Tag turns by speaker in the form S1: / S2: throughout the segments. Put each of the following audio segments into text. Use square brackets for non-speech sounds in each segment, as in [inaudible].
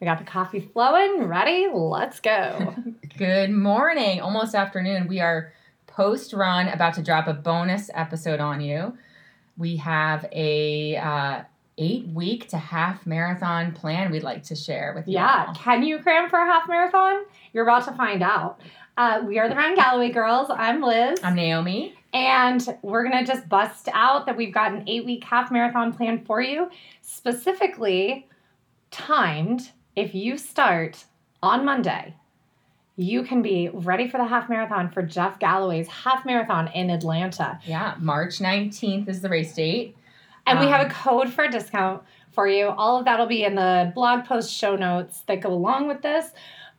S1: We got the coffee flowing, ready? Let's go. [laughs]
S2: Good morning, almost afternoon. We are post run, about to drop a bonus episode on you. We have a uh, eight week to half marathon plan we'd like to share with you.
S1: Yeah,
S2: all.
S1: can you cram for a half marathon? You're about to find out. Uh, we are the Run Galloway girls. I'm Liz.
S2: I'm Naomi.
S1: And we're going to just bust out that we've got an eight week half marathon plan for you, specifically timed. If you start on Monday, you can be ready for the half marathon for Jeff Galloway's half marathon in Atlanta.
S2: Yeah, March 19th is the race date.
S1: And we
S2: Um,
S1: have a code for a discount for you. All of that will be in the blog post show notes that go along with this.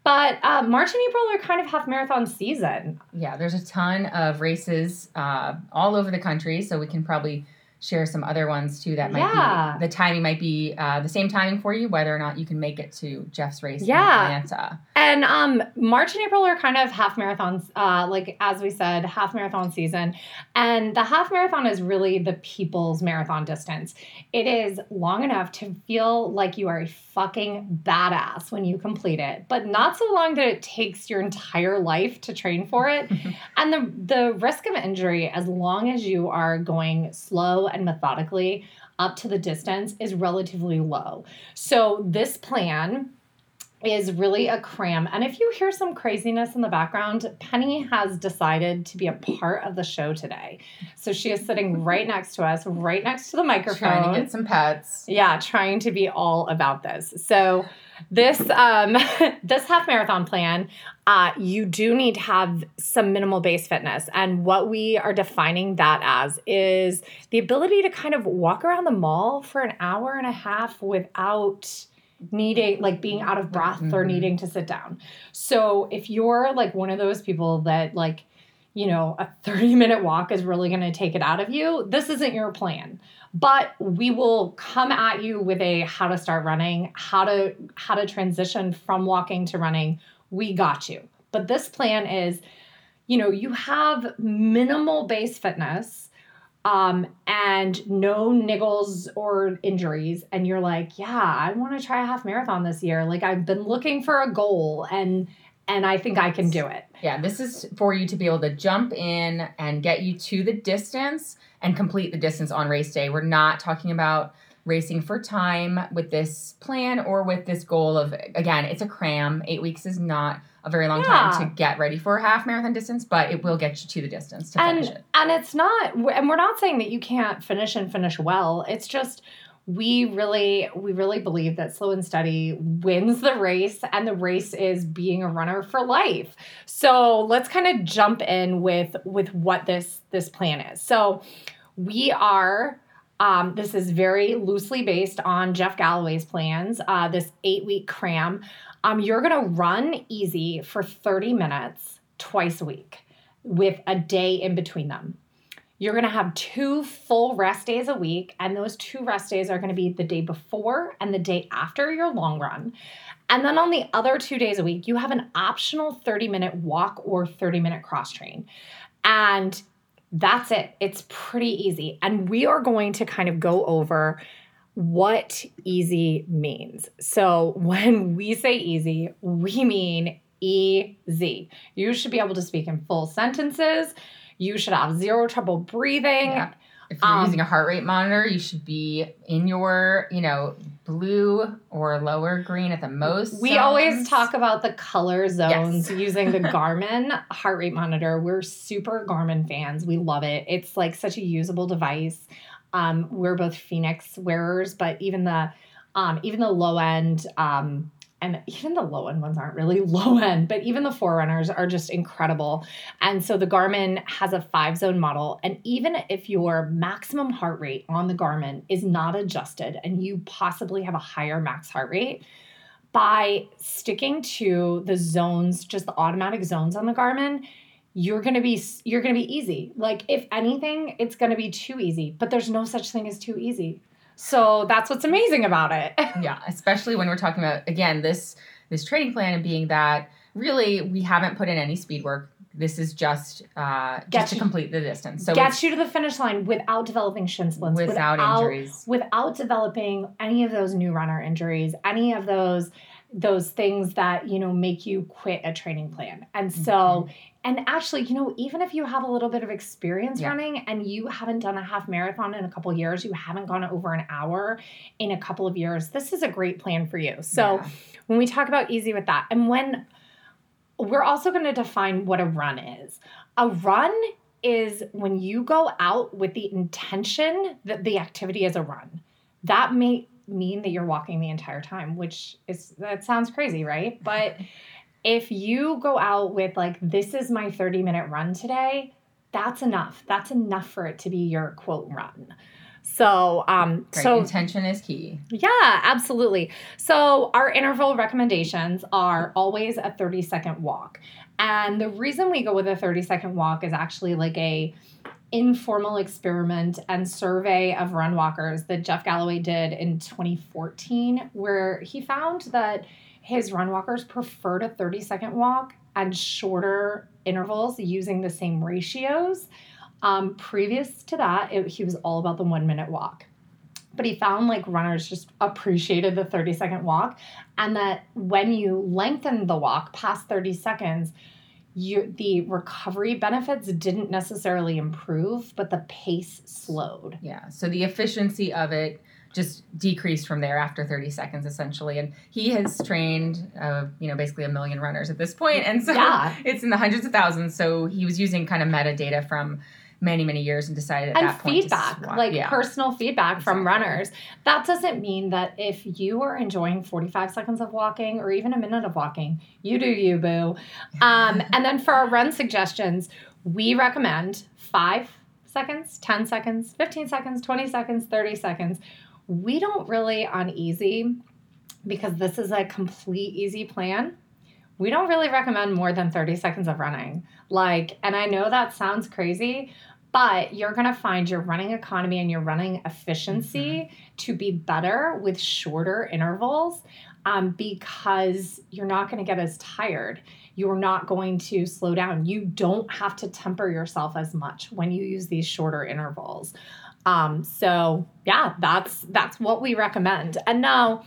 S1: But uh, March and April are kind of half marathon season.
S2: Yeah, there's a ton of races uh, all over the country, so we can probably share some other ones too that might
S1: Yeah.
S2: be the timing might be uh, the same timing for you, whether or not you can make it to Jeff's race
S1: Yeah.
S2: in Atlanta.
S1: And um, March and April are kind of half marathons, uh, like as we said, half marathon season. And the half marathon is really the people's marathon distance. It is long enough to feel like you are a fucking badass when you complete it, but not so long that it takes your entire life to train for it. [laughs] and the the risk of injury, as long as you are going slow and methodically up to the distance, is relatively low. So this plan is really a cram. And if you hear some craziness in the background, Penny has decided to be a part of the show today. So she is sitting [laughs] right next to us, right next to the microphone.
S2: Trying to get some pets.
S1: Yeah, trying to be all about this. So this um [laughs] this half marathon plan, uh, you do need to have some minimal base fitness. And what we are defining that as is the ability to kind of walk around the mall for an hour and a half without needing like being out of breath or
S2: Mhm.
S1: needing to sit down. So if you're like one of those people that like you know, a 30 minute walk is really going to take it out of you. This isn't your plan. But we will come at you with a how to start running, how to how to transition from walking to running. We got you. But this plan is you know, you have minimal base fitness um and no niggles or injuries and you're like, yeah, I want to try a half marathon this year. Like I've been looking for a goal and and I think I can do it.
S2: Yeah, this is for you to be able to jump in and get you to the distance and complete the distance on race day. We're not talking about racing for time with this plan or with this goal of, again, it's a cram. Eight weeks is not a very long
S1: Yeah.
S2: time to get ready for a half marathon distance, but it will get you to the distance to finish it.
S1: and it's not and we're not saying that you can't finish and finish well it's just we really we really believe that slow and steady wins the race and the race is being a runner for life so let's kind of jump in with with what this this plan is so we are um, this is very loosely based on Jeff Galloway's plans. Uh, this eight week cram. Um, you're going to run easy for 30 minutes twice a week with a day in between them. You're going to have two full rest days a week, and those two rest days are going to be the day before and the day after your long run. And then on the other two days a week, you have an optional 30 minute walk or 30 minute cross train. And that's it. It's pretty easy. And we are going to kind of go over what easy means. So [laughs] when we say easy, we mean easy. You should be able to speak in full sentences. You should have zero trouble breathing.
S2: Yeah. If you're
S1: Um,
S2: using a heart rate monitor, you should be in your, you know, blue or lower green at the most.
S1: We always talk about the color zones
S2: Yes.
S1: using the [laughs] Garmin heart rate monitor. We're super Garmin fans. We love it. It's like such a usable device. Um, we're both Fenix wearers, but even the um, even the low end um, and even the low end ones aren't really [laughs] low end, but even the forerunners are just incredible. And so the Garmin has a five zone model. And even if your maximum heart rate on the Garmin is not adjusted and you possibly have a higher max heart rate, by sticking to the zones, just the automatic zones on the Garmin, you're going to be you're going to be easy. Like if anything, it's going to be too easy, but there's no such thing as too easy. So that's what's amazing about it. [laughs]
S2: yeah especially when we're talking about again this this training plan and being that really we haven't put in any speed work. This is just uh
S1: Get
S2: just to complete the distance. So
S1: Gets you to the finish line without developing shin splints,
S2: without, injuries.
S1: without developing any of those new runner injuries, any of those those things that you know make you quit a training plan. And so
S2: Mhm.
S1: And actually you know even if you have a little bit of experience
S2: Yeah.
S1: running and you haven't done a half marathon in a couple years you haven't gone over an hour in a couple of years this is a great plan for you so
S2: Yeah.
S1: when we talk about easy with that and when we're also going to define what a run is a run is when you go out with the intention that the activity is a run that may mean that you're walking the entire time which is that sounds crazy right but [laughs] if you go out with like this is my 30 minute run today that's enough that's enough for it to be your quote run so um
S2: Right.
S1: so
S2: intention is key.
S1: yeah, absolutely. So, our interval recommendations are always a 30 second walk. And the reason we go with a 30 second walk is actually like a informal experiment and survey of run walkers that Jeff Galloway did in 2014 where he found that his run walkers preferred a 30 second walk and shorter intervals using the same ratios. Um, previous to that, it, he was all about the one minute walk but he found like runners just appreciated the 30 second walk and that when you lengthen the walk past 30 seconds you the recovery benefits didn't necessarily improve but the pace slowed
S2: Yeah. So the efficiency of it just decreased from there after 30 seconds essentially. And he has trained uh, you know basically a million runners at this point. And so
S1: Yeah.
S2: it's in the hundreds of thousands. So he was using kind of metadata from many many years and decided at
S1: and
S2: that point to
S1: feedback like
S2: yeah.
S1: personal feedback from runners. That doesn't mean that if you are enjoying 45 seconds of walking or even a minute of walking you do you boo. Um, [laughs] and then for our run suggestions we recommend five seconds 10 seconds 15 seconds 20 seconds 30 seconds we don't really on easy because this is a complete easy plan. We don't really recommend more than 30 seconds of running. Like and i know that sounds crazy but you're going to find your running economy and your running efficiency to be better with shorter intervals um, because you're not going to get as tired. You're not going to slow down. You don't have to temper yourself as much when you use these shorter intervals um, so yeah that's that's what we recommend. And now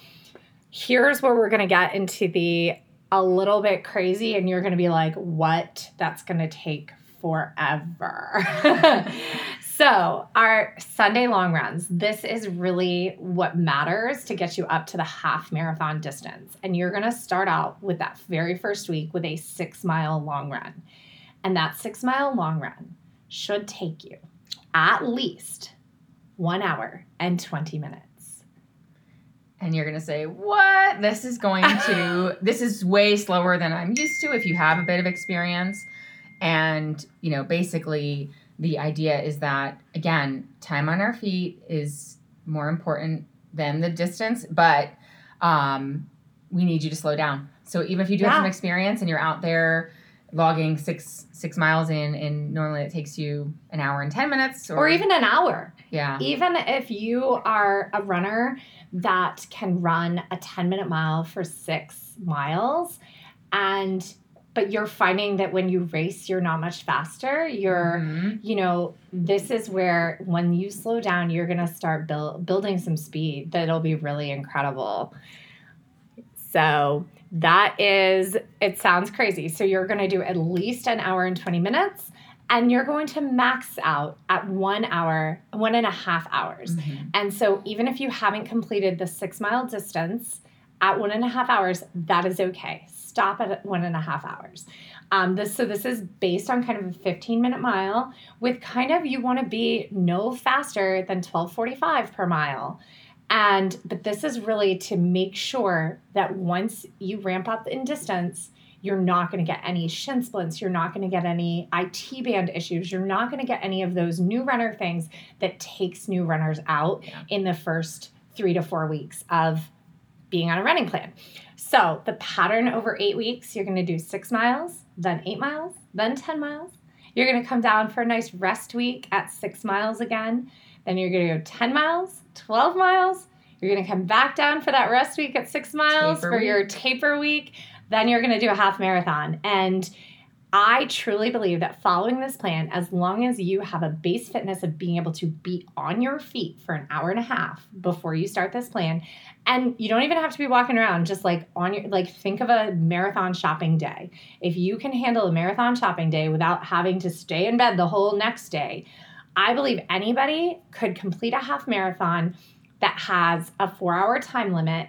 S1: here's where we're to get into the a little bit crazy and you're to be like what? That's to take forever. [laughs] So our sunday long runs this is really what matters to get you up to the half marathon distance. And you're going to start out with that very first week with a six mile long run. And that six mile long run should take you at least one hour and 20 minutes.
S2: And you're going to say what? This is going [laughs] to this is way slower than i'm used to if you have a bit of experience. And you know basically the idea is that again time on our feet is more important than the distance but um, we need you to slow down. So even if you do have some experience and you're out there logging six six miles in and normally it takes you an hour and 10 minutes or,
S1: or even an hour.
S2: Yeah.
S1: Even if you are a runner that can run a 10 minute mile for six miles and but you're finding that when you race you're not much faster you're
S2: Mhm.
S1: you know this is where when you slow down you're going to start build, building some speed that'll be really incredible so that is it sounds crazy so you're going to do at least an hour and 20 minutes and you're going to max out at one hour one and a half hours
S2: Mhm.
S1: and so even if you haven't completed the six mile distance at one and a half hours, that is okay. Stop at one and a half hours. Um, this so this is based on kind of a 15 minute mile with kind of you want to be no faster than 1245 per mile. And but this is really to make sure that once you ramp up in distance, you're not going to get any shin splints. You're not going to get any IT band issues. You're not going to get any of those new runner things that takes new runners out
S2: Yeah.
S1: in the first three to four weeks of being on a running plan. So the pattern over eight weeks, you're going to do six miles, then eight miles, then 10 miles. You're going to come down for a nice rest week at six miles again. Then you're going to go 10 miles, 12 miles. You're going to come back down for that rest week at six miles
S2: Taper
S1: for your taper week. Then you're going to do a half marathon. And I truly believe that following this plan, as long as you have a base fitness of being able to be on your feet for an hour and a half before you start this plan, and you don't even have to be walking around, just like on your, like, think of a marathon shopping day. If you can handle a marathon shopping day without having to stay in bed the whole next day, I believe anybody could complete a half marathon that has a four hour time limit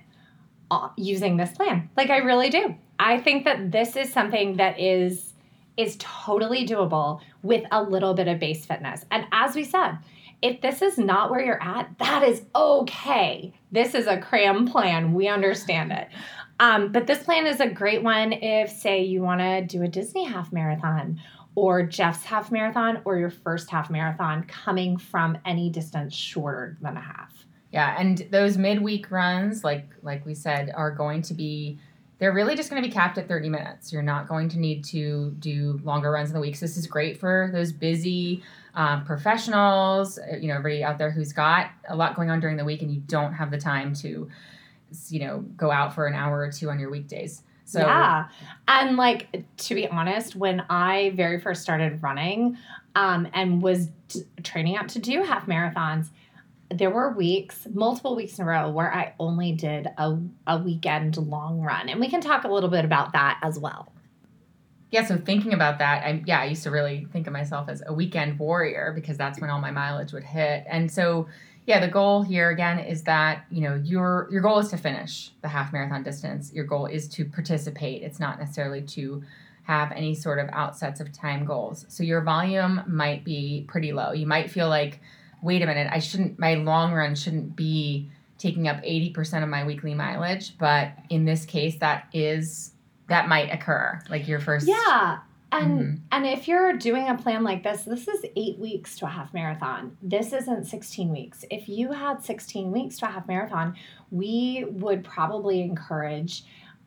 S1: uh, using this plan. Like, I really do. I think that this is something that is is totally doable with a little bit of base fitness. And as we said, if this is not where you're at, that is okay. This is a cram plan. We understand it. Um, but this plan is a great one if, say, you want to do a Disney half marathon or Jeff's half marathon or your first half marathon coming from any distance shorter than a half.
S2: Yeah, and those midweek runs, like like we said, are going to be they're really just going to be capped at 30 minutes. You're not going to need to do longer runs in the week. So this is great for those busy um, professionals, uh, you know, everybody out there who's got a lot going on during the week and you don't have the time to, you know, go out for an hour or two on your weekdays. So
S1: yeah, and like to be honest, when I very first started running, um, and was t- training out to do half marathons, there were weeks, multiple weeks in a row, where I only did a, a weekend long run. And we can talk a little bit about that as well.
S2: Yeah, so thinking about that, I yeah, I used to really think of myself as a weekend warrior because that's when all my mileage would hit. And so yeah, the goal here again is that, you know, your your goal is to finish the half marathon distance. Your goal is to participate. It's not necessarily to have any sort of outsets of time goals. So your volume might be pretty low. You might feel like wait a minute, I shouldn't, my long run shouldn't be taking up 80% of my weekly mileage. But in this case, that is, that might occur. Like your first.
S1: Yeah. And mm-hmm. and if you're doing a plan like this, this is eight weeks to a half marathon. This isn't 16 weeks. If you had 16 weeks to a half marathon, we would probably encourage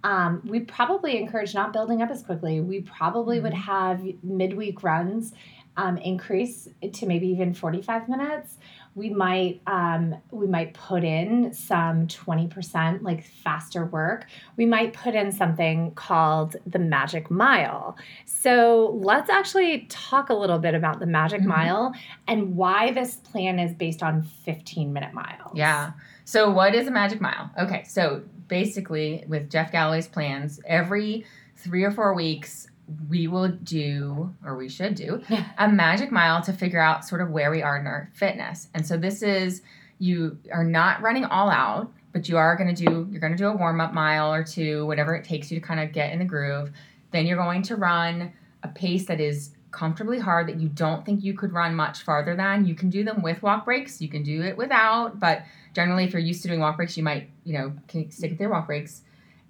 S1: um, we probably encourage not building up as quickly. We probably would mm-hmm. have midweek runs um, increase to maybe even 45 minutes we might um, we might put in some 20% like faster work we might put in something called the magic mile so let's actually talk a little bit about the magic mm-hmm. mile and why this plan is based on 15 minute miles
S2: yeah so what is a magic mile okay so basically with jeff galloway's plans every three or four weeks we will do, or we should do, a magic mile to figure out sort of where we are in our fitness. And so this is you are not running all out, but you are going to do you're going to do a warm up mile or two, whatever it takes you to kind of get in the groove. Then you're going to run a pace that is comfortably hard that you don't think you could run much farther than. You can do them with walk breaks, you can do it without, but generally if you're used to doing walk breaks, you might, you know, stick with your walk breaks.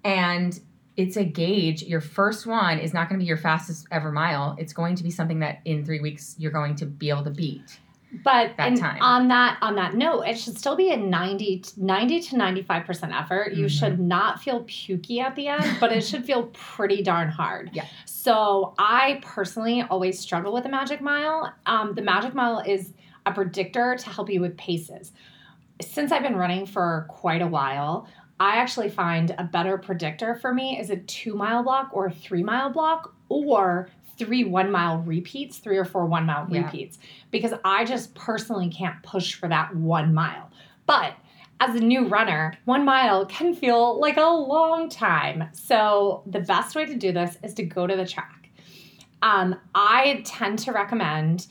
S2: And it's a gauge. Your first one is not going to be your fastest ever mile. It's going to be something that in three weeks you're going to be able to beat.
S1: But that on that on that note, it should still be a 90, 90 to 95% effort. You mm-hmm. should not feel pukey at the end, but it should feel pretty darn hard.
S2: Yeah.
S1: So I personally always struggle with the magic mile. Um, the magic mile is a predictor to help you with paces. Since I've been running for quite a while, I actually find a better predictor for me is a two mile block or a three mile block or three one mile repeats, three or four one mile yeah. repeats, because I just personally can't push for that one mile. But as a new runner, one mile can feel like a long time. So the best way to do this is to go to the track. Um, I tend to recommend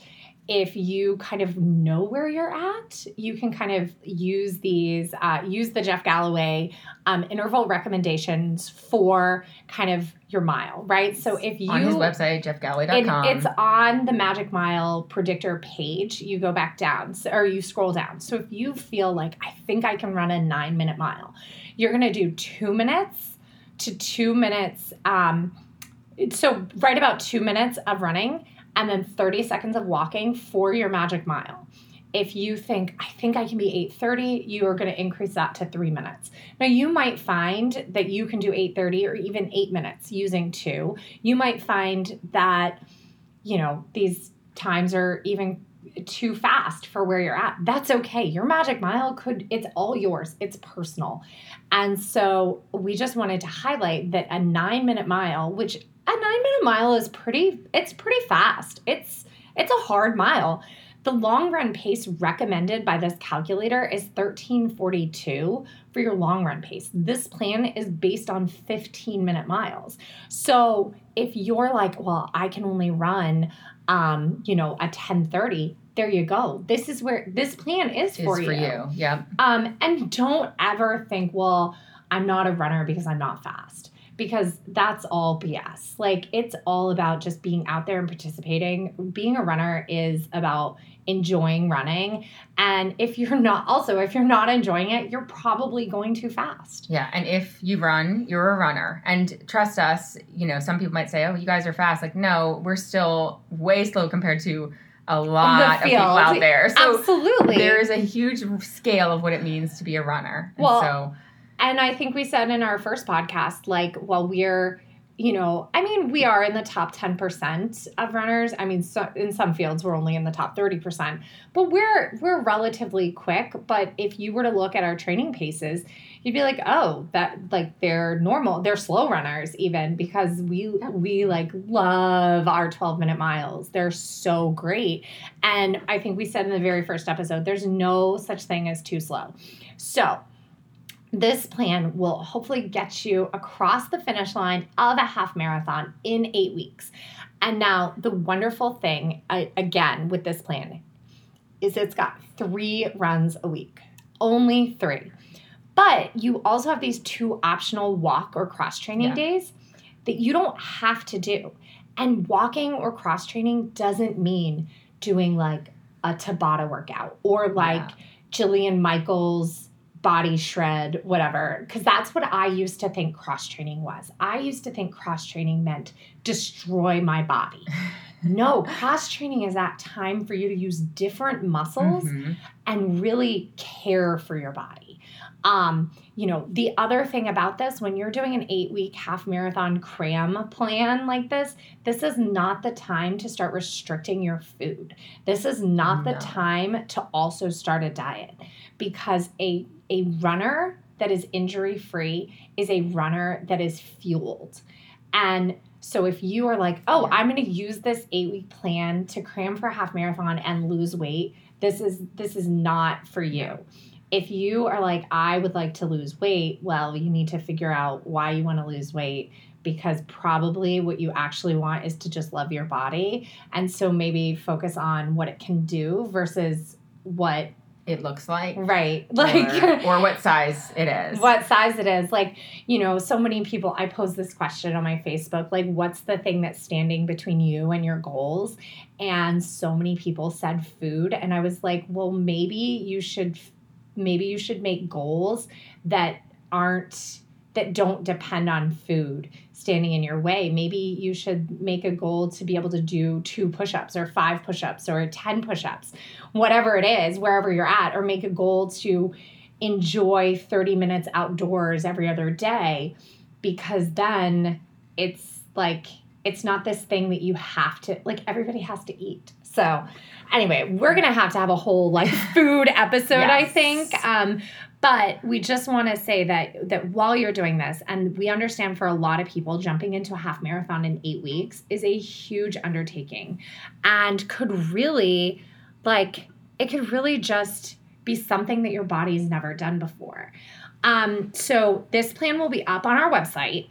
S1: if you kind of know where you're at, you can kind of use these, uh, use the Jeff Galloway um, interval recommendations for kind of your mile, right? So if you
S2: on his website jeffgalloway.com,
S1: it, it's on the Magic Mile predictor page. You go back down, so, or you scroll down. So if you feel like I think I can run a nine minute mile, you're going to do two minutes to two minutes. Um, so right about two minutes of running and then 30 seconds of walking for your magic mile. If you think, I think I can be 830, you are going to increase that to three minutes. Now, you might find that you can do 830 or even eight minutes using two. You might find that, you know, these times are even too fast for where you're at. That's okay. Your magic mile could, it's all yours, it's personal. And so we just wanted to highlight that a nine minute mile, which a nine minute mile is pretty, it's pretty fast. It's, it's a hard mile. The long run pace recommended by this calculator is 1342 for your long run pace. This plan is based on 15 minute miles. So if you're like, well, I can only run um, you know, a 1030, there you go. This is where this plan is for,
S2: is
S1: you.
S2: for you. Yep.
S1: Um, and don't ever think, well, I'm not a runner because I'm not fast. Because that's all BS. Like, it's all about just being out there and participating. Being a runner is about enjoying running. And if you're not, also, if you're not enjoying it, you're probably going too fast.
S2: Yeah. And if you run, you're a runner. And trust us, you know, some people might say, oh, you guys are fast. Like, no, we're still way slow compared to a lot of people out there. So
S1: Absolutely.
S2: there is a huge scale of what it means to be a runner. And
S1: Well,
S2: so
S1: And I think we said in our first podcast, like, well, we're, you know, I mean, we are in the top 10% of runners. I mean, so, in some fields, we're only in the top 30%, but we're, we're relatively quick. But if you were to look at our training paces, you'd be like, oh, that, like, they're normal, they're slow runners even because we, we like love our 12 minute miles. They're so great. And I think we said in the very first episode, there's no such thing as too slow. So, this plan will hopefully get you across the finish line of a half marathon in eight weeks. And now, the wonderful thing, again, with this plan is it's got three runs a week, only three. But you also have these two optional walk or cross training
S2: Yeah.
S1: days that you don't have to do. And walking or cross training doesn't mean doing like a Tabata workout or like
S2: Yeah.
S1: Jillian Michaels body shred, whatever. Because that's what I used to think cross training was. I used to think cross training meant destroy my body. [laughs] No, cross training is that time for you to use different muscles
S2: Mhm.
S1: and really care for your body. Um, you know, the other thing about this, when you're doing an eight week half marathon cram plan like this, this is not the time to start restricting your food. This is not the time to also start a diet because a, a runner that is injury free is a runner that is fueled. And so if you are like, oh. I'm going to use this eight week plan to cram for a half marathon and lose weight, this is this is not for you. If you are like, I would like to lose weight, well, you need to figure out why you want to lose weight because probably what you actually want is to just love your body. And so maybe focus on what it can do versus what,
S2: It looks like.
S1: right? Like,
S2: or, or what size it is.
S1: what size it is. Like, you know, so many people, I pose this question on my Facebook, like, what's the thing that's standing between you and your goals? And so many people said food. And I was like, well, maybe you should, maybe you should make goals that aren't, that don't depend on food standing in your way. Maybe you should make a goal to be able to do two push ups or five push ups or 10 push ups, whatever it is, wherever you're at, or make a goal to, enjoy 30 minutes outdoors every other day because then it's like it's not this thing that you have to like everybody has to eat so anyway we're gonna have to have a whole like [laughs] food episode i think. Um but we just want to say that that while you're doing this and we understand for a lot of people jumping into a half marathon in eight weeks is a huge undertaking and could really like it could really just be something that your body's never done before. Um, so this plan will be up on our website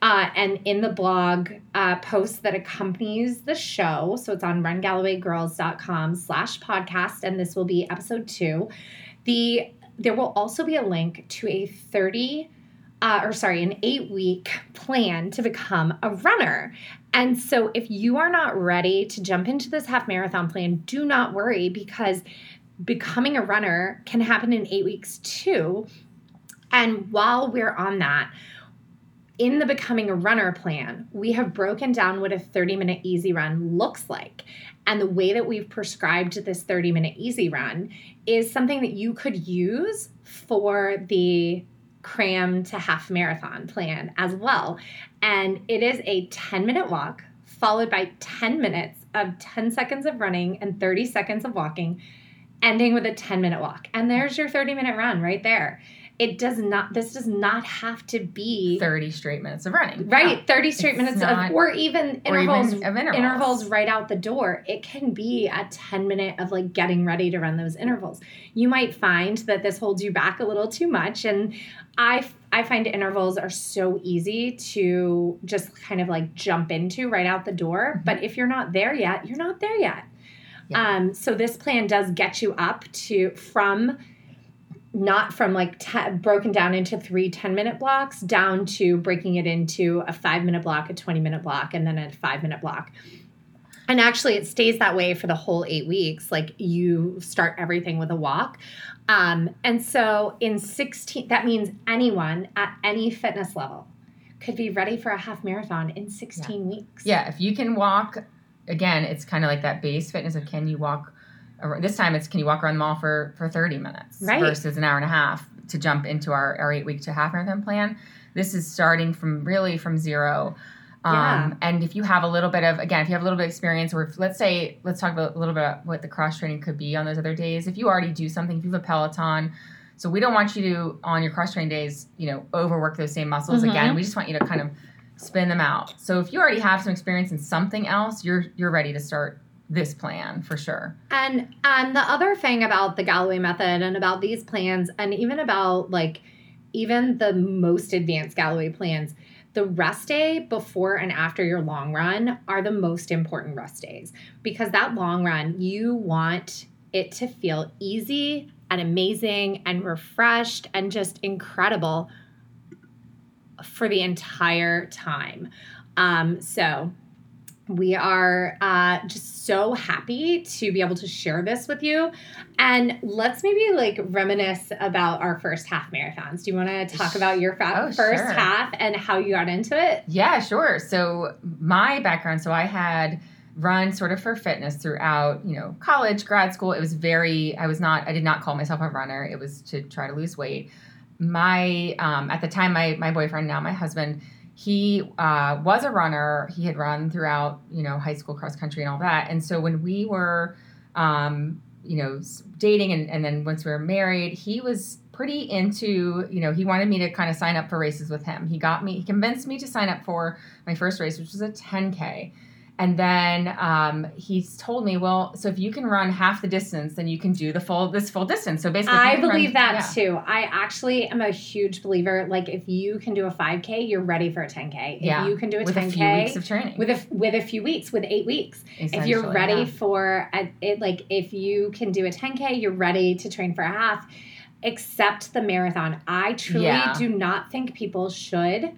S1: uh, and in the blog uh, post that accompanies the show. So it's on rungallowaygirls.com slash podcast, and this will be episode two. The there will also be a link to a 30 uh, or sorry, an eight week plan to become a runner. And so, if you are not ready to jump into this half marathon plan, do not worry because becoming a runner can happen in eight weeks too. And while we're on that, in the Becoming a Runner plan, we have broken down what a 30 minute easy run looks like. And the way that we've prescribed this 30 minute easy run is something that you could use for the cram to half marathon plan as well. And it is a 10 minute walk, followed by 10 minutes of 10 seconds of running and 30 seconds of walking, ending with a 10 minute walk. And there's your 30 minute run right there. It does not, this does not have to be
S2: 30 straight minutes of running.
S1: right 30 straight minutes
S2: not-
S1: of, or even
S2: Or even
S1: intervals.
S2: of intervals.
S1: intervals right out the door it can be a 10 minute of like getting ready to run those intervals you might find that this holds you back a little too much and i i find intervals are so easy to just kind of like jump into right out the door but if you're not there yet you're not there yet
S2: Yeah.
S1: um so this plan does get you up to from not from like te- broken down into three 10 minute blocks down to breaking it into a five minute block, a 20 minute block, and then a five minute block. And actually, it stays that way for the whole eight weeks. Like you start everything with a walk. Um, and so in 16, that means anyone at any fitness level could be ready for a half marathon in 16 weeks.
S2: Yeah, if you can walk, again, it's kind of like that base fitness of can you walk. This time it's can you walk around the mall for for thirty minutes
S1: Right.
S2: versus an hour and a half to jump into our, our eight week to half marathon plan. This is starting from really from zero. Um,
S1: Yeah.
S2: And if you have a little bit of again, if you have a little bit of experience, or if, let's say let's talk about a little bit about what the cross training could be on those other days. If you already do something, if you have a Peloton. So we don't want you to on your cross training days, you know, overwork those same muscles
S1: Mhm.
S2: again. We just want you to kind of spin them out. So if you already have some experience in something else, you're you're ready to start this plan for sure.
S1: And and the other thing about the Galloway method and about these plans and even about like even the most advanced Galloway plans, the rest day before and after your long run are the most important rest days because that long run you want it to feel easy and amazing and refreshed and just incredible for the entire time. Um, so we are uh, just so happy to be able to share this with you. And let's maybe like reminisce about our first half marathons. Do you want to talk about your fa-
S2: Oh,
S1: first
S2: sure.
S1: half and how you got into it?
S2: Yeah, sure. So my background, so I had run sort of for fitness throughout, you know, college, grad school. It was very I was not I did not call myself a runner. It was to try to lose weight. My um at the time my my boyfriend, now my husband, he uh, was a runner. He had run throughout, you know, high school cross country and all that. And so when we were um, you know, dating and, and then once we were married, he was pretty into, you know, he wanted me to kind of sign up for races with him. He got me, he convinced me to sign up for my first race, which was a 10K. And then um, he's told me, well, so if you can run half the distance, then you can do the full this full distance. So basically,
S1: I
S2: can run-
S1: believe that
S2: yeah.
S1: too. I actually am a huge believer. Like, if you can do a 5K, you're ready for a 10K. If
S2: Yeah,
S1: you can do a
S2: with
S1: 10K
S2: a few weeks of training.
S1: with a with a few weeks, with eight weeks, if you're ready
S2: yeah.
S1: for a, it, like if you can do a 10K, you're ready to train for a half. Except the marathon, I truly do not think people should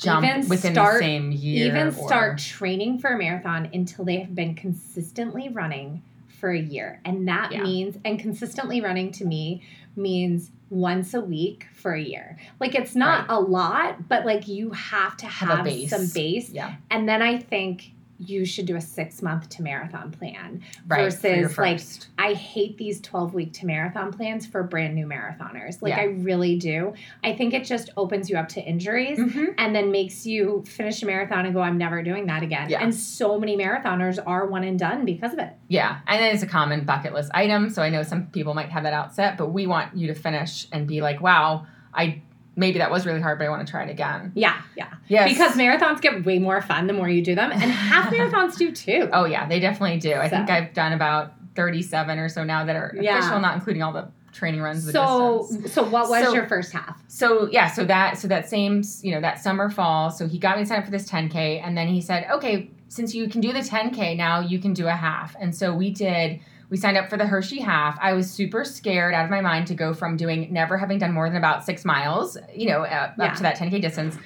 S2: jump
S1: even
S2: within
S1: start-
S2: the same year,
S1: even
S2: or-
S1: start training for a marathon until they have been consistently running for a year. And that
S2: Yeah.
S1: means, and consistently running to me means once a week for a year. Like it's not a lot, but like you have to
S2: Have a
S1: have,
S2: base.
S1: some base.
S2: Yeah,
S1: And then I think you should do a six month to marathon plan.
S2: right.
S1: versus, like. I hate these 12 week to marathon plans for brand new marathoners. Like
S2: Yeah.
S1: I really do. I think it just opens you up to injuries
S2: Mhm.
S1: and then makes you finish a marathon and go, I'm never doing that again.
S2: Yeah.
S1: And so many marathoners are one and done because of it.
S2: Yeah, and it's a common bucket list item. So I know some people might have that outset, but we want you to finish and be like, "Wow, I maybe that was really hard, but I want to try it again."
S1: Yeah, yeah.
S2: Yeah.
S1: Because marathons get way more fun the more you do them, and half [laughs] marathons do too.
S2: oh yeah, they definitely do. I think I've done about thirty-seven or so now that are
S1: Yeah.
S2: official, not including all the training runs. The
S1: So,
S2: distance.
S1: so what was
S2: So-
S1: your first half?
S2: so yeah, so that so that same you know that summer fall. So he got me signed up for this 10k, and then he said, okay, since you can do the 10k now, you can do a half. And so we did. We signed up for the Hershey half. I was super scared out of my mind to go from doing never having done more than about six miles, you know, uh,
S1: Yeah.
S2: up to that 10k distance,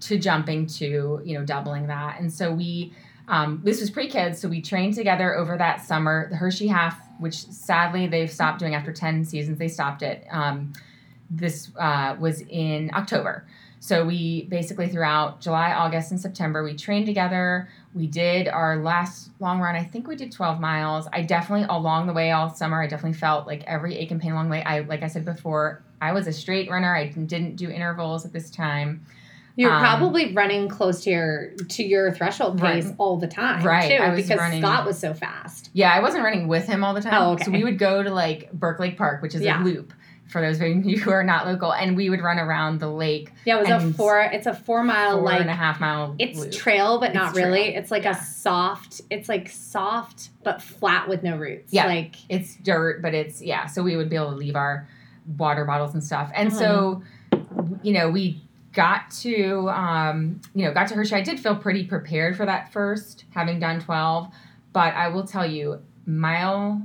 S2: to jumping to you know doubling that. And so we. Um, this was pre-kids, so we trained together over that summer. The Hershey half, which sadly they've stopped doing after ten seasons, they stopped it. Um, this uh, was in October. So we basically throughout July, August, and September we trained together. We did our last long run. I think we did 12 miles. I definitely along the way all summer. I definitely felt like every ache and pain along the way. I like I said before, I was a straight runner. I didn't do intervals at this time.
S1: You're
S2: Um,
S1: probably running close to your to your threshold pace all the time,
S2: Right,
S1: Too,
S2: I was
S1: because
S2: running-
S1: Scott was so fast.
S2: Yeah, I wasn't running with him all the time.
S1: Oh, okay.
S2: So we would go to like Burke Lake Park, which is
S1: Yeah.
S2: a loop for those of you [laughs] who are not local, and we would run around the lake.
S1: Yeah, it was a four. It's a four mile
S2: four
S1: like
S2: and a half mile.
S1: it's
S2: loop.
S1: trail, but
S2: It's
S1: not really. It's like
S2: yeah.
S1: a soft. It's like soft but flat with no roots.
S2: Yeah.
S1: like
S2: it's dirt, but it's yeah. So we would be able to leave our water bottles and stuff, and
S1: Mm-hmm.
S2: so you know we got to um, you know got to Hershey. I did feel pretty prepared for that first, having done twelve, but I will tell you, mile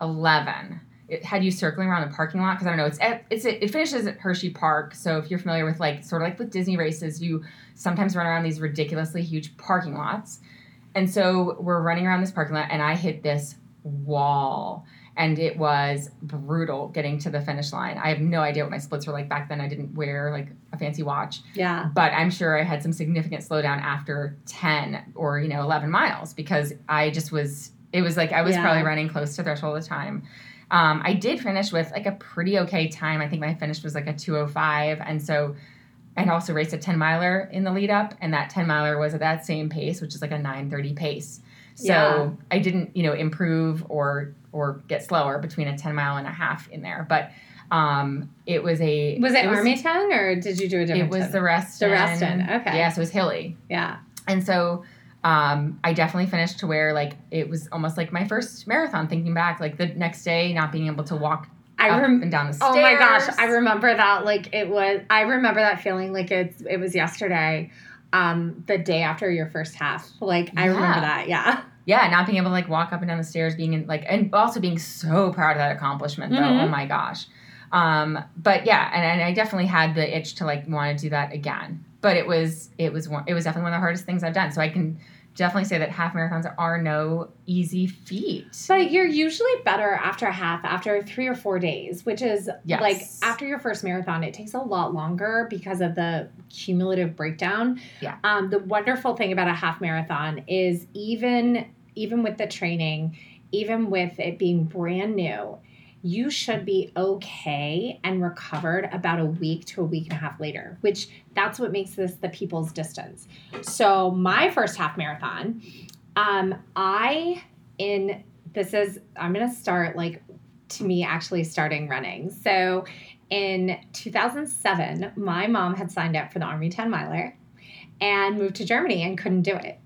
S2: eleven. It had you circling around the parking lot because I don't know. It's at, it's it finishes at Hershey Park. So if you're familiar with like sort of like with Disney races, you sometimes run around these ridiculously huge parking lots. And so we're running around this parking lot, and I hit this wall, and it was brutal getting to the finish line. I have no idea what my splits were like back then. I didn't wear like a fancy watch,
S1: yeah,
S2: but I'm sure I had some significant slowdown after 10 or, you know, 11 miles because I just was, it was like I was
S1: Yeah.
S2: probably running close to threshold the time. Um, I did finish with like a pretty okay time. I think my finish was like a 205. And so I'd also raced a 10 miler in the lead up, and that 10 miler was at that same pace, which is like a 930 pace. So
S1: Yeah.
S2: I didn't, you know, improve or or get slower between a 10 mile and a half in there. But um, it was a
S1: was it,
S2: was,
S1: Army ten or did you do a different?
S2: It was
S1: 10?
S2: the rest.
S1: The Reston, okay.
S2: Yeah, so it was hilly.
S1: yeah.
S2: And so um, I definitely finished to where like it was almost like my first marathon. Thinking back, like the next day, not being able to walk
S1: I
S2: up and down the stairs.
S1: Oh my gosh, I remember that like it was I remember that feeling like it's it was yesterday. Um the day after your first half. Like I remember that. Yeah.
S2: yeah, not being able to like walk up and down the stairs, being in like, and also being so proud of that accomplishment though.
S1: Mhm.
S2: Oh my gosh. Um, but yeah, and, and I definitely had the itch to like want to do that again. But it was it was one it was definitely one of the hardest things I've done. So I can definitely say that half marathons are no easy feat.
S1: But you're usually better after a half, after three or four days, which is
S2: Yes.
S1: like after your first marathon, it takes a lot longer because of the cumulative breakdown.
S2: Yeah.
S1: Um, the wonderful thing about a half marathon is even even with the training, even with it being brand new, you should be okay and recovered about a week to a week and a half later, which that's what makes this the people's distance. So my first half marathon, um, I in this is I'm gonna start like to me actually starting running. So in 2007, my mom had signed up for the Army 10 miler and moved to Germany and couldn't do it.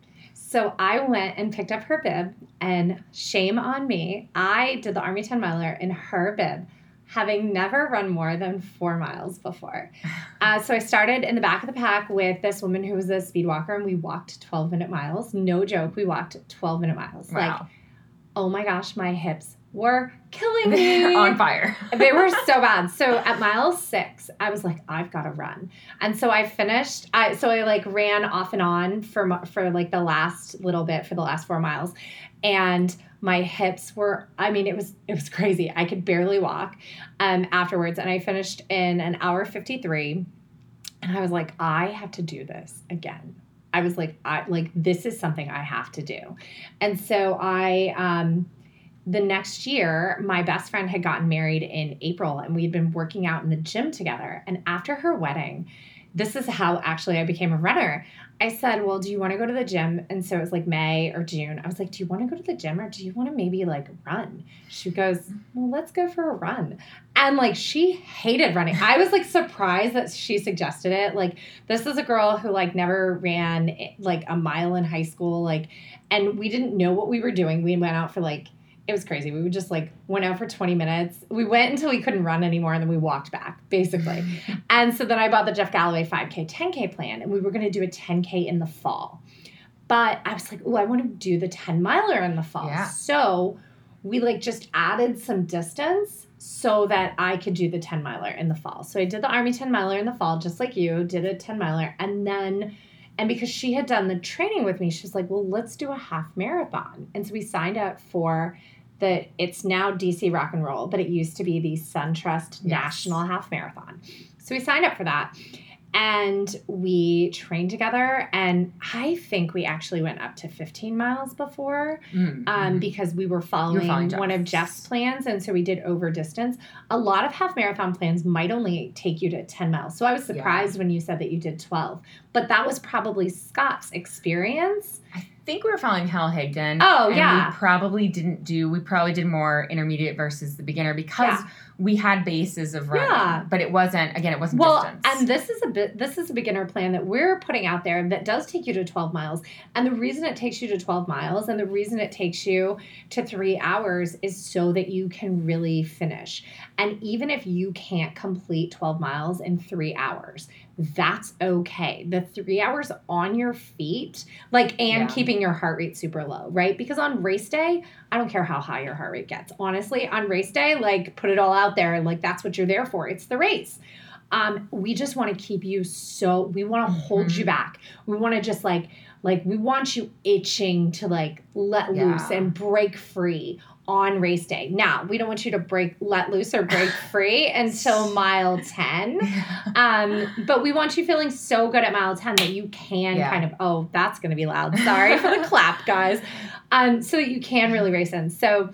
S1: So I went and picked up her bib, and shame on me, I did the Army 10 miler in her bib, having never run more than four miles before. [sighs] Uh, so I started in the back of the pack with this woman who was a speed walker, and we walked 12 minute miles. No joke, we walked 12 minute miles. Like,
S2: Wow.
S1: oh my gosh, my hips were killing me. [laughs]
S2: On fire. [laughs]
S1: they were so bad. So at mile six, I was like, I've got to run, and so I finished. I so I like ran off and on for for like the last little bit for the last four miles, and my hips were. I mean, it was it was crazy. I could barely walk. Um, afterwards, and I finished in an hour fifty three, and I was like, I have to do this again. I was like, I like this is something I have to do, and so I um the next year, my best friend had gotten married in April and we had been working out in the gym together. And after her wedding, this is how actually I became a runner. I said, Well, do you want to go to the gym? And so it was like May or June. I was like, Do you want to go to the gym or do you want to maybe like run? She goes, Well, let's go for a run. And like she hated running. I was like surprised that she suggested it. Like, this is a girl who like never ran eh, like a mile in high school. Like, and we didn't know what we were doing. We went out for like it was crazy. We would just like went out for 20 minutes. We went until we couldn't run anymore and then we walked back, basically. [laughs] and so then I bought the Jeff Galloway 5K, 10K plan and we were going to do a 10K in the fall. But I was like, oh, I want to do the 10 miler in the fall.
S2: Yeah.
S1: So we like just added some distance so that I could do the 10 miler in the fall. So I did the Army 10 miler in the fall, just like you, did a 10 miler. And then, and because she had done the training with me, she was like, well, let's do a half marathon. And so we signed up for the, it's now DC Rock and Roll, but it used to be the SunTrust
S2: Yes.
S1: National Half Marathon. So we signed up for that. and we trained together and i think we actually went up to 15 miles before
S2: Mm,
S1: um,
S2: mhm.
S1: because we were following,
S2: following
S1: one of
S2: Jeff's.
S1: plans and so we did over distance a lot of half marathon plans might only take you to 10 miles so i was
S2: Yeah.
S1: surprised when you said that you did 12 but that was probably scott's experience
S2: I think we were following Hal Higdon.
S1: Oh,
S2: and
S1: yeah.
S2: We probably didn't do. We probably did more intermediate versus the beginner because
S1: Yeah.
S2: we had bases of running.
S1: Yeah.
S2: But it wasn't. Again, it wasn't
S1: well
S2: distance.
S1: and this is a bit this is a beginner plan that we're putting out there that does take you to 12 miles and the reason it takes you to 12 miles and the reason it takes you to three hours is so that you can really finish and even if you can't complete 12 miles in three hours that's okay. The three hours on your feet like and
S2: Yeah.
S1: keeping your heart rate super low right? Because on race day i don't care how high your heart rate gets. Honestly on race day like put it all out there and like that's what you're there for. It's the race. Um, we just want to keep you so we want to hold you
S2: Mhm.
S1: back. We want to just like like we want you itching to like let loose and break free on race day now we don't want you to break let loose or break [laughs] free until mile 10 [laughs] um but we want you feeling so good at mile 10 that you can
S2: Yeah.
S1: kind of oh that's going to be loud sorry for the [laughs] clap guys um so that you can really race in so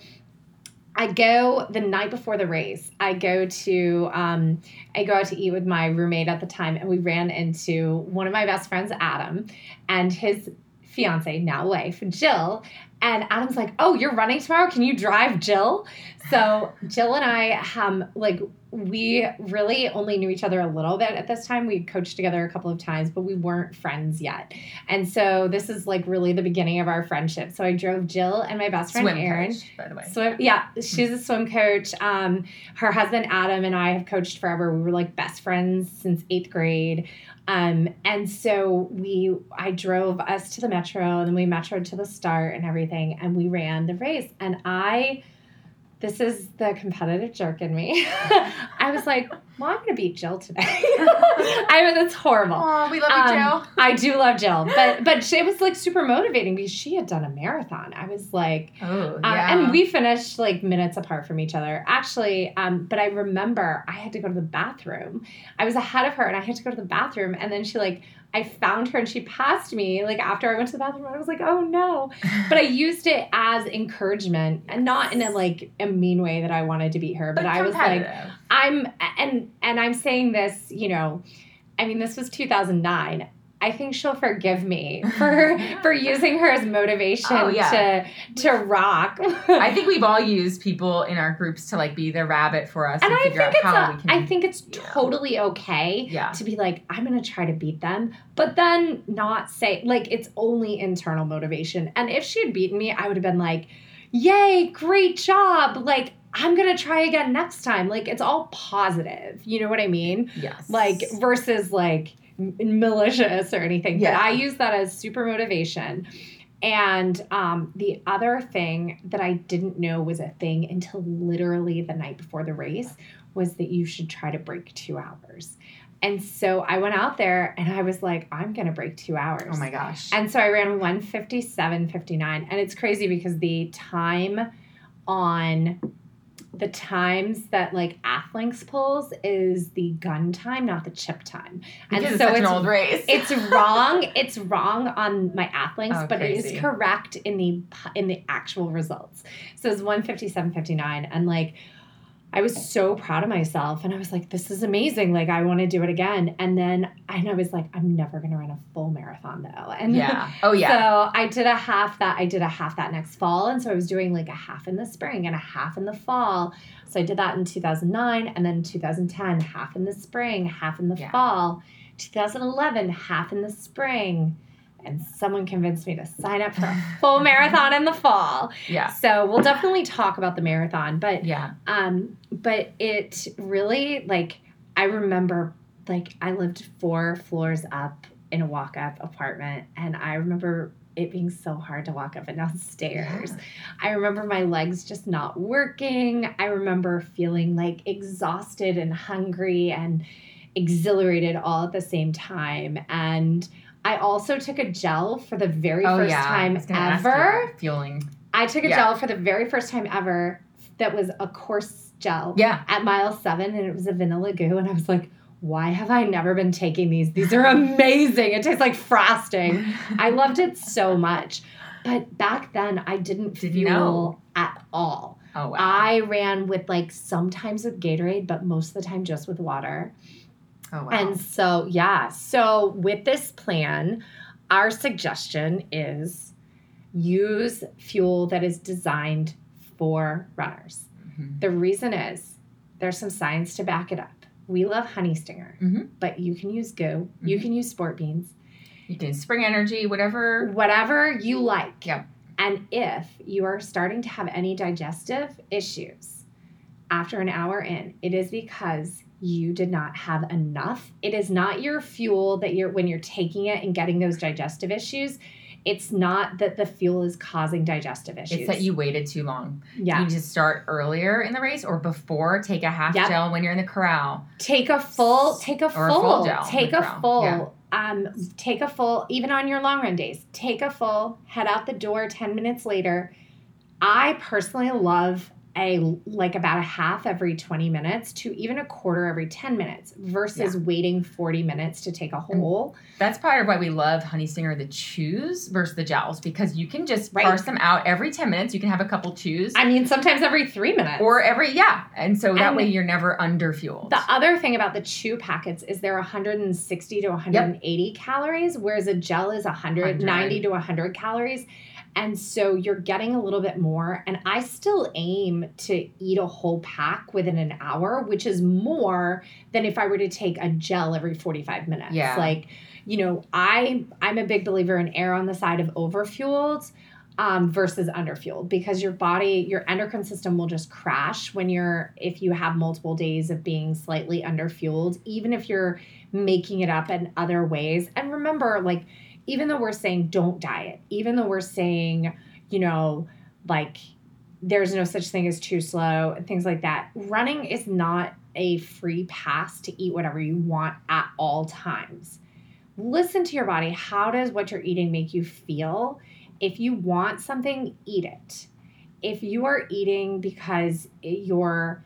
S1: I go the night before the race. I go to um, I go out to eat with my roommate at the time, and we ran into one of my best friends, Adam, and his fiance, now wife, Jill. And Adam's like, "Oh, you're running tomorrow? Can you drive, Jill?" So Jill and I, um, like, we really only knew each other a little bit at this time. We coached together a couple of times, but we weren't friends yet. And so this is like really the beginning of our friendship. So I drove Jill and my best friend
S2: Swim
S1: Erin.
S2: coach, by the way.
S1: Swim, yeah, she's a swim coach. Um, her husband Adam and I have coached forever. We were like best friends since eighth grade. Um, and so we, I drove us to the metro, and then we metroed to the start and everything, and we ran the race. And I, this is the competitive jerk in me. [laughs] I was like, well, I'm gonna beat Jill today. [laughs] I mean, that's horrible.
S2: Oh, we love you,
S1: Um,
S2: Jill.
S1: I do love Jill, but but she, it was like super motivating because she had done a marathon. I was like,
S2: Oh,
S1: um,
S2: yeah.
S1: and we finished like minutes apart from each other, actually. Um, but I remember I had to go to the bathroom. I was ahead of her, and I had to go to the bathroom. And then she like, I found her, and she passed me. Like after I went to the bathroom, I was like, oh no. [laughs] But I used it as encouragement, and not in a like a mean way that I wanted to beat her. But, I was like. I'm and and I'm saying this, you know, I mean this was 2009. I think she'll forgive me for for [laughs] using her as motivation
S2: Oh, yeah.
S1: to to rock.
S2: I think we've all used people in our groups to like be the rabbit for us
S1: and
S2: and,
S1: I
S2: figure
S1: think
S2: out
S1: it's
S2: how
S1: a,
S2: we can.
S1: I think it's
S2: yeah.
S1: totally okay
S2: yeah.
S1: to be like I'm going to try to beat them, but then not say like it's only internal motivation. And if she had beaten me, I would have been like, "Yay, great job." Like I'm going to try again next time. Like it's all positive. You know what I mean?
S2: Yes.
S1: like versus like malicious or anything.
S2: Yeah.
S1: But I use that as super motivation. And um, the other thing that I didn't know was a thing until literally the night before the race was that you should try to break two hours. And so I went out there and I was like, I'm going to break two hours.
S2: Oh my gosh.
S1: And so I ran 157.59. And it's crazy because the time on the times that like Athlinks pulls is the gun time, not the chip time.
S2: because
S1: and
S2: it's
S1: so it's
S2: race.
S1: it's wrong. It's wrong on my Athlinks,
S2: Oh,
S1: but it is correct in the in the actual results. So it's 157.59 and like I was so proud of myself and I was like this is amazing. Like I want to do it again. And then and I was like I'm never going to run a full marathon though. And
S2: yeah. Oh yeah.
S1: so I did a half that I did a half that next fall, and so I was doing like a half in the spring and a half in the fall. So I did that in 2009, and then 2010, half in the spring, half in the
S2: Yeah.
S1: fall. 2011, half in the spring, and someone convinced me to sign up for a full marathon in the fall.
S2: yeah.
S1: So we'll definitely talk about the marathon, but
S2: Yeah.
S1: um, but it really like I remember like I lived four floors up in a walk up apartment and I remember it being so hard to walk up and down [laughs] stairs. I remember my legs just not working. I remember feeling like exhausted and hungry and exhilarated all at the same time. And I also took a gel for the very
S2: Oh
S1: first
S2: yeah. I
S1: time
S2: was gonna ask you
S1: ever.
S2: Fueling.
S1: I took a
S2: Yeah.
S1: gel for the very first time ever that was a course gel
S2: Yeah.
S1: at mile seven and it was a vanilla GU and I was like, why have I never been taking these? These are [laughs] amazing. It tastes like frosting. [laughs] I loved it so much. But back then, I didn't
S2: know.
S1: fuel at all.
S2: Oh wow.
S1: I ran with like sometimes with Gatorade, but most of the time just with water.
S2: Oh wow.
S1: And so, yeah. So, with this plan, our suggestion is use fuel that is designed for runners.
S2: Mhm.
S1: The reason is there's some science to back it up. We love Honey Stinger,
S2: Mhm.
S1: but you can use Go, you
S2: Mhm.
S1: can use Sport Beans,
S2: You can spring energy, whatever.
S1: whatever you like.
S2: Yep.
S1: And if you are starting to have any digestive issues after an hour in, it is because you did not have enough. It is not your fuel that you're when you're taking it and getting those digestive issues. It's not that the fuel is causing digestive issues.
S2: It's that you waited too long.
S1: yeah.
S2: You need to start earlier in the race or before. Take a half
S1: Yep.
S2: gel when you're in the corral.
S1: take a full take a full,
S2: full gel,
S1: take a full
S2: yeah.
S1: um take a full even on your long run days take a full head out the door 10 minutes later i personally love a like about a half every 20 minutes to even a quarter every 10 minutes versus waiting 40 minutes to take a whole
S2: That's part of why we love Honey Stinger the chews versus the gels because you can just
S1: Right.
S2: parse them out every 10 minutes. You can have a couple chews.
S1: i mean sometimes every three minutes
S2: or every, yeah. And so that
S1: And
S2: way you're never under fueled.
S1: The other thing about the chew packets is they're 160 to 180 calories, whereas a gel is 190
S2: 100.
S1: to 100 calories. And so you're getting a little bit more. And I still aim to eat a whole pack within an hour, which is more than if I were to take a gel every 45 minutes.
S2: Yeah.
S1: Like, you know, I I'm a big believer in err on the side of overfueled um, versus underfueled because your body, your endocrine system will just crash when you're, if you have multiple days of being slightly underfueled, even if you're making it up in other ways. And remember, like, even though we're saying don't diet, even though we're saying, you know, like, there's no such thing as too slow and things like that, running is not a free pass to eat whatever you want at all times. Listen to your body. How does what you're eating make you feel? If you want something, eat it. If you are eating because you're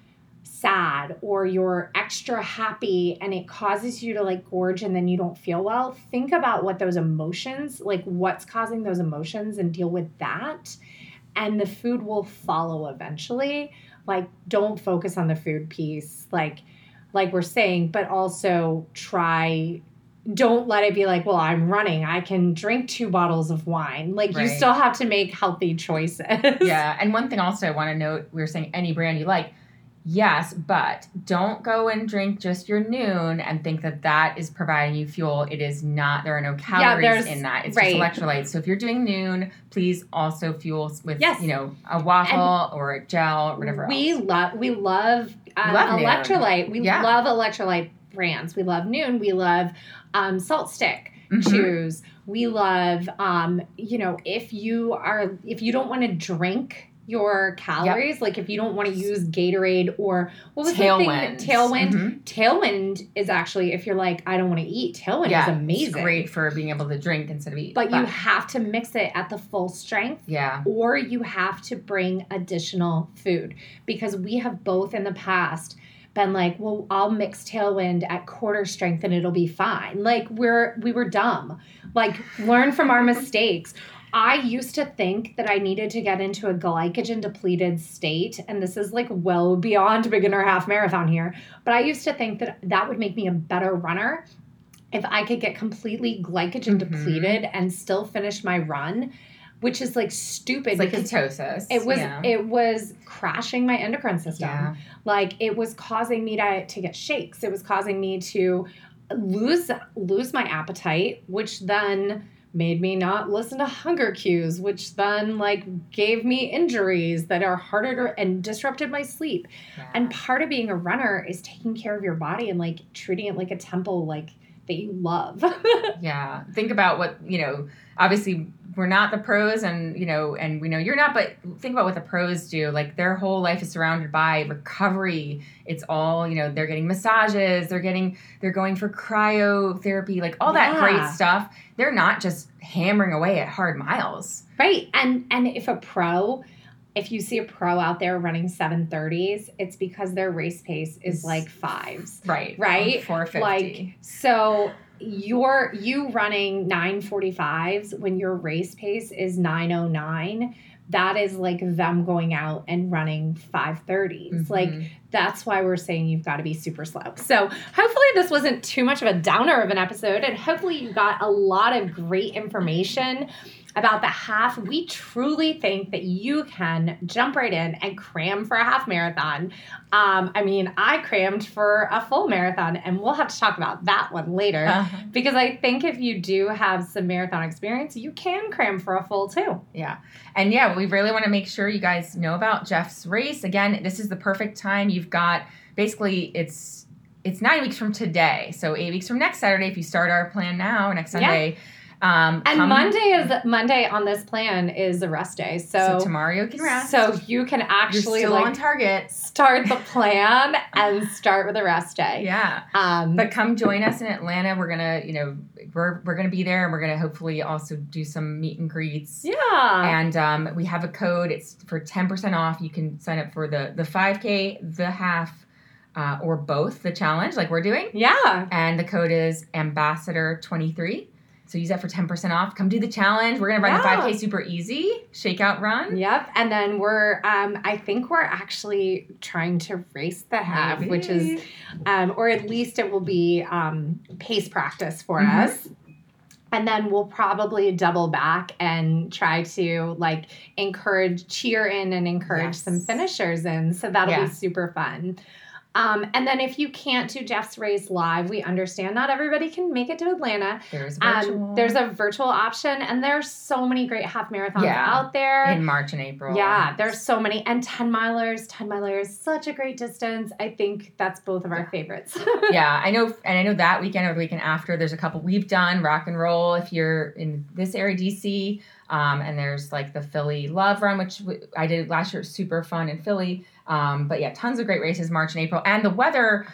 S1: sad or you're extra happy and it causes you to like gorge and then you don't feel well, think about what those emotions, like what's causing those emotions and deal with that. And the food will follow eventually. Like don't focus on the food piece like like we're saying, but also try don't let it be like, well, I'm running. I can drink two bottles of wine. Like you still have to make healthy choices.
S2: yeah. And one thing also I want to note we were saying any brand you like. Yes, but don't go and drink just your Nuun and think that that is providing you fuel. It is not. There are no calories
S1: there's-
S2: in that. It's
S1: right.
S2: just electrolytes. So if you're doing Nuun, please also fuel with
S1: Yes.
S2: you know a waffle or a gel or whatever
S1: We
S2: else.
S1: love we love, um,
S2: Love Nuun.
S1: electrolyte. We
S2: Yeah.
S1: love electrolyte brands. We love Nuun. We love um, SaltStick
S2: Mhm.
S1: Chews. We love um, you know if you are if you don't want to drink your calories, like if you don't want to use Gatorade or what was the thing?
S2: Tailwind.
S1: that- Tailwind.
S2: Mm-hmm.
S1: Tailwind is actually if you're like I don't want to eat. Tailwind
S2: Yeah,
S1: is amazing.
S2: It's great for being able to drink instead of eat.
S1: But you have to mix it at the full strength
S2: yeah,
S1: or you have to bring additional food because we have both in the past been like well i'll mix tailwind at quarter strength and it'll be fine like we're we were dumb like learn from our mistakes i used to think that i needed to get into a glycogen depleted state and this is like well beyond beginner half marathon here but i used to think that that would make me a better runner if i could get completely glycogen
S2: Mhm.
S1: depleted and still finish my run which is like stupid
S2: it's like ketosis.
S1: it was
S2: yeah.
S1: it was crashing my endocrine system
S2: yeah.
S1: like it was causing me to, to get shakes it was causing me to lose lose my appetite which then made me not listen to hunger cues which then like gave me injuries that are harder to and disrupted my sleep
S2: yeah.
S1: and part of being a runner is taking care of your body and like treating it like a temple like that you love [laughs]
S2: Yeah. Think about what, you know, obviously we're not the pros and, you know, and we know you're not, but think about what the pros do. Like their whole life is surrounded by recovery. It's all, you know, they're getting massages, they're getting, they're going for cryotherapy, like all that great stuff. They're not just hammering away at hard miles.
S1: Right. And and if a pro if you see a pro out there running 730s, it's because their race pace is like fives.
S2: Right.
S1: Right?
S2: Four fifty.
S1: Like so you're you running 945s when your race pace is 909 that is like them going out and running 530s like
S2: Mhm.
S1: that's why we're saying you've got to be super slow. So, hopefully, this wasn't too much of a downer of an episode, and hopefully, you got a lot of great information about the half. We truly think that you can jump right in and cram for a half marathon. Um, I mean, I crammed for a full marathon, and we'll have to talk about that one later.
S2: Uh-huh.
S1: Because I think if you do have some marathon experience, you can cram for a full too.
S2: Yeah. And yeah, we really want to make sure you guys know about Jeff's race. Again, this is the perfect time. You've got basically it's it's nine weeks from today. So eight weeks from next Saturday if you start our plan now, next
S1: Yeah.
S2: Um
S1: And
S2: come-
S1: Monday is Monday on this plan is a rest day.
S2: so, tomorrow you can rest.
S1: So you can actually
S2: still
S1: like
S2: on target.
S1: start the plan and start with a rest day. [laughs]
S2: Yeah.
S1: Um,
S2: But come join us in Atlanta. We're gonna, you know, we're we're gonna be there and we're gonna hopefully also do some meet and greets.
S1: yeah.
S2: And um, we have a code. It's for ten percent off. You can sign up for the the five k, the half, uh, or both. The challenge, like we're doing.
S1: yeah.
S2: And the code is ambassador twenty three. So use that for ten percent off. Come do the challenge. We're gonna run the five k super easy shakeout run.
S1: Yep. And then we're um I think we're actually trying to race the half, which is um or at least it will be um pace practice for
S2: Mhm.
S1: us. And then we'll probably double back and try to like encourage, cheer in and encourage
S2: Yes.
S1: some finishers in. So that'll
S2: Yeah.
S1: be super fun. Um, and then if you can't do Jeff's race live, we understand not everybody can make it to Atlanta.
S2: there's virtual.
S1: Um, there's a virtual option, and there's so many great half marathons
S2: Yeah.
S1: out there.
S2: in March and April.
S1: Yeah, there's so many. And 10 milers, 10 milers, such a great distance. I think that's both of our
S2: Yeah.
S1: favorites. [laughs]
S2: yeah, I know, and I know that weekend or the weekend after, there's a couple we've done rock and roll. If you're in this area, DC, um, and there's like the Philly Love Run, which I did last year, super fun in Philly. Um, but yeah, tons of great races March and April, and the weather.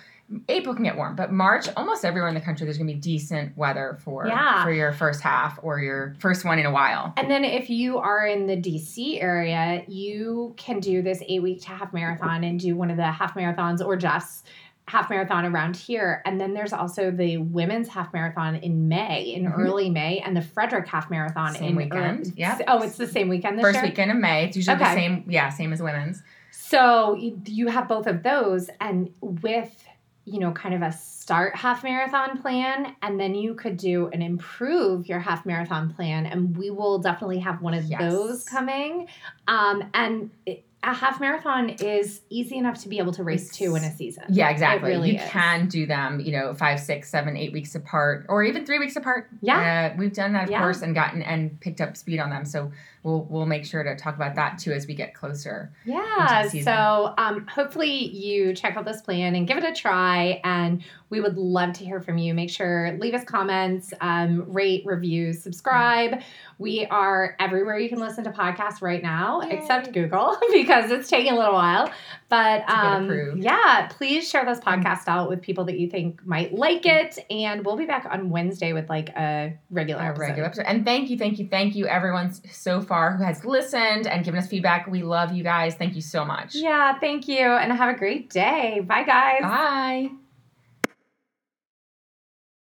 S2: April can get warm, but March, almost everywhere in the country, there's gonna be decent weather for
S1: Yeah.
S2: for your first half or your first one in a while.
S1: and then if you are in the DC area, you can do this eight week to half marathon and do one of the half marathons or Jeff's half marathon around here. And then there's also the women's half marathon in May, in
S2: Mhm.
S1: early May, and the Frederick half marathon
S2: Same
S1: in
S2: weekend,
S1: ear-
S2: yeah.
S1: Oh, it's the same weekend this
S2: First
S1: year?
S2: weekend of May, it's usually the same. Yeah, same as women's.
S1: So you, have both of those, and with you know kind of a start half marathon plan, and then you could do and improve your half marathon plan, and we will definitely have one of
S2: Yes.
S1: those coming. Um, and it, a half marathon is easy enough to be able to race two in a season.
S2: Yeah, exactly.
S1: really
S2: you
S1: is.
S2: can do them, you know, five, six, seven, eight weeks apart, or even three weeks apart.
S1: Yeah.
S2: uh, we've done that, of
S1: Yeah.
S2: course, and gotten and picked up speed on them. So we'll we'll make sure to talk about that too as we get closer.
S1: Yeah.
S2: into the season.
S1: So um, hopefully you check out this plan and give it a try. And we would love to hear from you. Make sure leave us comments, um, rate, review, subscribe. We are everywhere you can listen to podcasts right now,
S2: Yay.
S1: except Google [laughs] because it's taking a little while. But um, yeah, please share this podcast out with people that you think might like it. And we'll be back on Wednesday with like a regular
S2: Our
S1: episode.
S2: regular episode. And thank you, thank you, thank you, everyone so far who has listened and given us feedback. We love you guys. Thank you so much.
S1: Yeah, thank you. And have a great day. Bye, guys.
S2: Bye.